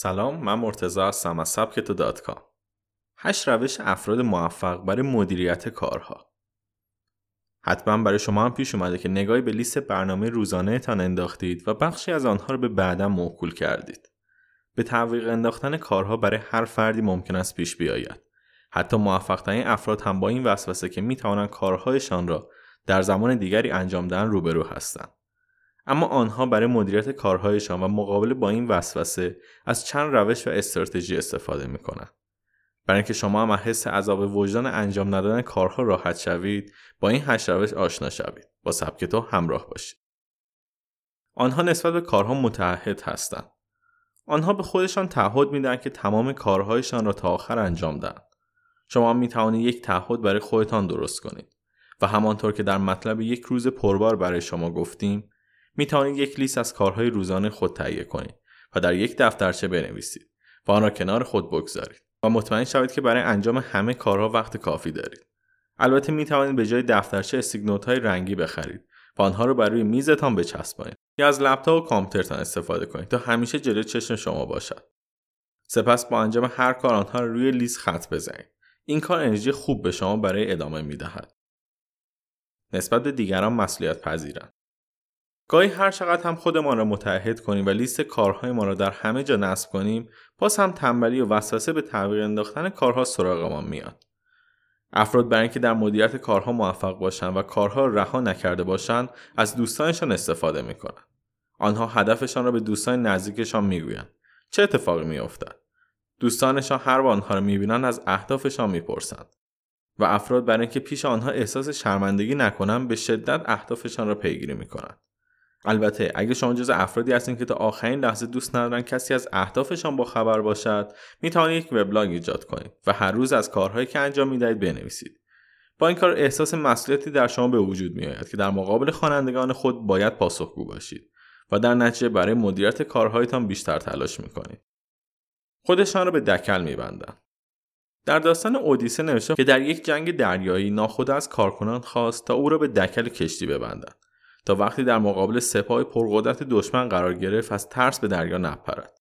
سلام من مرتزا هستم از سبکتو دات کام. هشت روش افراد موفق برای مدیریت کارها. حتما برای شما هم پیش اومده که نگاهی به لیست برنامه روزانه تان انداختید و بخشی از آنها رو به بعدا موکول کردید. به تعویق انداختن کارها برای هر فردی ممکن است پیش بیاید. حتی موفق افراد هم با این وسوسه که می‌توانند کارهایشان را در زمان دیگری انجام دهند روبرو هستند. اما آنها برای مدیریت کارهایشان و مقابله با این وسوسه از چند روش و استراتژی استفاده می‌کنند. برای اینکه شما هم حس عذاب وجدان انجام ندادن کارها راحت شوید با این هشت روش آشنا شوید. با سبک تو همراه باشید. آنها نسبت به کارها متعهد هستند. آنها به خودشان تعهد میدن که تمام کارهایشان را تا آخر انجام دهند. شما می توانید یک تعهد برای خودتان درست کنید. و همانطور که در مطلب یک روز پربار برای شما گفتیم می توانید یک لیست از کارهای روزانه خود تهیه کنید و در یک دفترچه بنویسید و آن را کنار خود بگذارید و مطمئن شوید که برای انجام همه کارها وقت کافی دارید البته می توانید به جای دفترچه استیگنوت های رنگی بخرید و آنها را بر روی میزتان بچسبانید یا از لپتاپ و کامپیوترتان استفاده کنید تا همیشه جلوی چشم شما باشد سپس با انجام هر کار آنها را روی لیست خط بزنید این کار انرژی خوب به شما برای ادامه می دهد. نسبت به دیگران مسئولیت پذیرند. گاهی هر چقدر هم خودمان را متحد کنیم و لیست کارهای ما را در همه جا نصب کنیم باز هم تنبلی و وسوسه به تغییر انداختن کارها سراغمان میاد. افراد برای اینکه در مدیریت کارها موفق باشند و کارها را رها نکرده باشند از دوستانشان استفاده می‌کنند. آنها هدفشان را به دوستان نزدیکشان می‌گویند. چه اتفاقی میافتد؟ دوستانشان هر بار آنها را می‌بینند از اهدافشان می‌پرسند. و افراد برای اینکه پیش آنها احساس شرمندگی نکنند به شدت اهدافشان را پیگیری می‌کنند. البته اگه شما جز افرادی هستین که تا آخرین لحظه دوست ندارن کسی از اهدافشان با خبر باشد می توانید یک وبلاگ ایجاد کنید و هر روز از کارهایی که انجام می‌دهید بنویسید با این کار احساس مسئولیتی در شما به وجود می آید که در مقابل خوانندگان خود باید پاسخگو باشید و در نتیجه برای مدیریت کارهایتان بیشتر تلاش می کنید. خودشان را به دکل می بندن. در داستان اودیسه نوشته که در یک جنگ دریایی ناخود از کارکنان خواست تا او را به دکل کشتی ببندند تا وقتی در مقابل سپاه پرقدرت دشمن قرار گرفت از ترس به دریا نپرد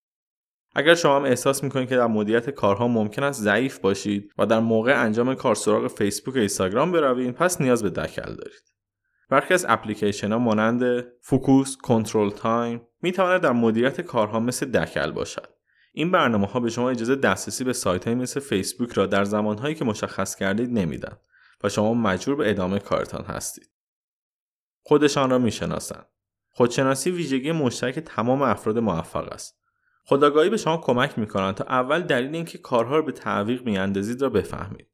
اگر شما هم احساس می‌کنید که در مدیریت کارها ممکن است ضعیف باشید و در موقع انجام کار سراغ فیسبوک و اینستاگرام بروید پس نیاز به دکل دارید برخی از اپلیکیشن ها مانند Focus، Control Time می تواند در مدیریت کارها مثل دکل باشد. این برنامه ها به شما اجازه دسترسی به سایت های مثل فیسبوک را در زمان هایی که مشخص کردید نمیدن و شما مجبور به ادامه کارتان هستید. خودشان را می‌شناسند. خودشناسی ویژگی مشترک تمام افراد موفق است. خودآگاهی به شما کمک می‌کنند تا اول دلیل اینکه کارها را به تعویق میاندازید را بفهمید.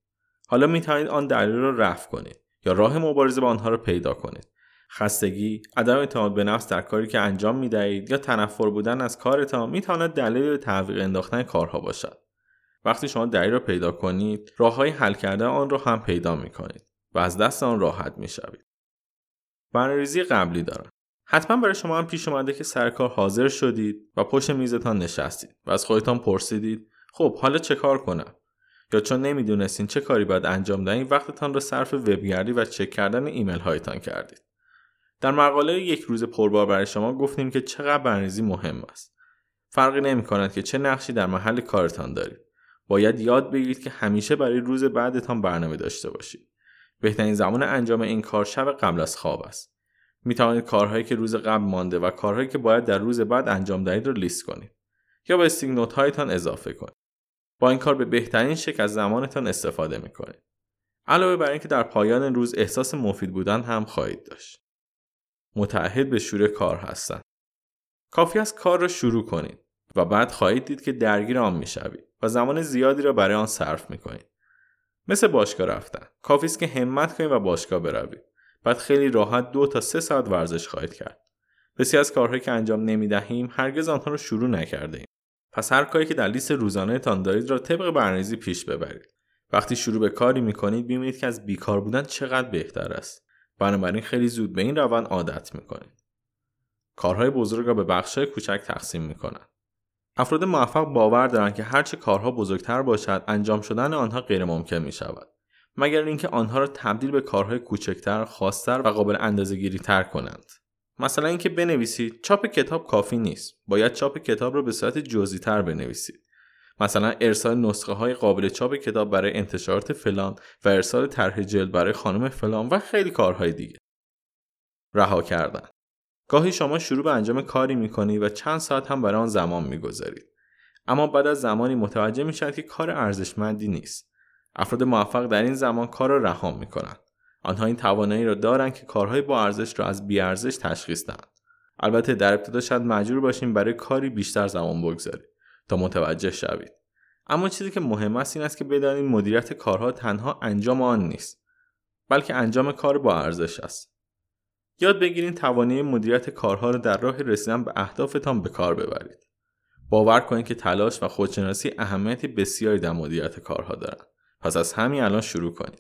حالا می توانید آن دلیل را رفع کنید یا راه مبارزه با آنها را پیدا کنید. خستگی عدم اعتماد به نفس در کاری که انجام می دهید یا تنفر بودن از کارتان می تواند دلیل به تعویق انداختن کارها باشد. وقتی شما دلیل را پیدا کنید راه های حل کردن آن را هم پیدا می کنید و از دست آن راحت می شوید. برنامه‌ریزی قبلی دارم. حتما برای شما هم پیش اومده که سر کار حاضر شدید و پشت میزتان نشستید و از خودتان پرسیدید خب حالا چه کار کنم؟ یا چون نمی‌دونستین چه کاری باید انجام دهید وقتتان را صرف وبگردی و چک کردن ایمیل هایتان کردید. در مقاله یک روز پربار برای شما گفتیم که چقدر برنامه‌ریزی مهم است. فرقی نمی کند که چه نقشی در محل کارتان دارید. باید یاد بگیرید که همیشه برای روز بعدتان برنامه داشته باشید. بهترین زمان انجام این کار شب قبل از خواب است. می توانید کارهایی که روز قبل مانده و کارهایی که باید در روز بعد انجام دهید رو لیست کنید یا به sticky note هایتان اضافه کنید. با این کار به بهترین شکل از زمانتان استفاده می کنید علاوه بر اینکه در پایان روز احساس مفید بودن هم خواهید داشت. متعهد به شروع کار هستند. کافی است کار را شروع کنید و بعد خواهید دید که درگیر آن می‌شوید و زمان زیادی را برای آن صرف می کنید. مثل باشگاه رفتن. کافی است که همت کنید و باشگاه بروید بعد خیلی راحت دو تا سه ساعت ورزش خواهید کرد. بسیار از کارهایی که انجام نمی دهیم هرگز آنها را شروع نکرده ایم. پس هر کاری که در لیست روزانه تان دارید را طبق برنامه‌ریزی پیش ببرید. وقتی شروع به کاری می کنید ببینید که از بیکار بودن چقدر بهتر است. بنابراین خیلی زود به این روند عادت می کنید کارهای بزرگ را به بخشهای کوچک تقسیم می کنند افراد موفق باور دارند که هرچه کارها بزرگتر باشد انجام شدن آنها غیر ممکن می شود مگر اینکه آنها را تبدیل به کارهای کوچکتر، خاصتر و قابل اندازه گیری تر کنند. مثلا اینکه بنویسید چاپ کتاب کافی نیست. باید چاپ کتاب رو به صورت جزئی تر بنویسید. مثلا ارسال نسخه های قابل چاپ کتاب برای انتشارات فلان و ارسال طرح جلد برای خانم فلان و خیلی کارهای دیگه. رها کردن. گاهی شما شروع به انجام کاری می‌کنید و چند ساعت هم برای آن زمان می‌گذارید اما بعد از زمانی متوجه می‌شوید که کار ارزشمندی نیست. افراد موفق در این زمان کار را رها می‌کنند. آنها این توانایی را دارند که کارهای با ارزش را از بیارزش تشخیص دهند. البته در ابتدا شاید مجبور باشیم برای کاری بیشتر زمان بگذارید تا متوجه شوید. اما چیزی که مهم است این است که بدانید مدیریت کارها تنها انجام آن نیست بلکه انجام کار با ارزش است. یاد بگیرید توانایی مدیریت کارها را در راه رسیدن به اهدافتان به کار ببرید. باور کنید که تلاش و خودشناسی اهمیتی بسیاری در مدیریت کارها دارند پس از همین الان شروع کنید.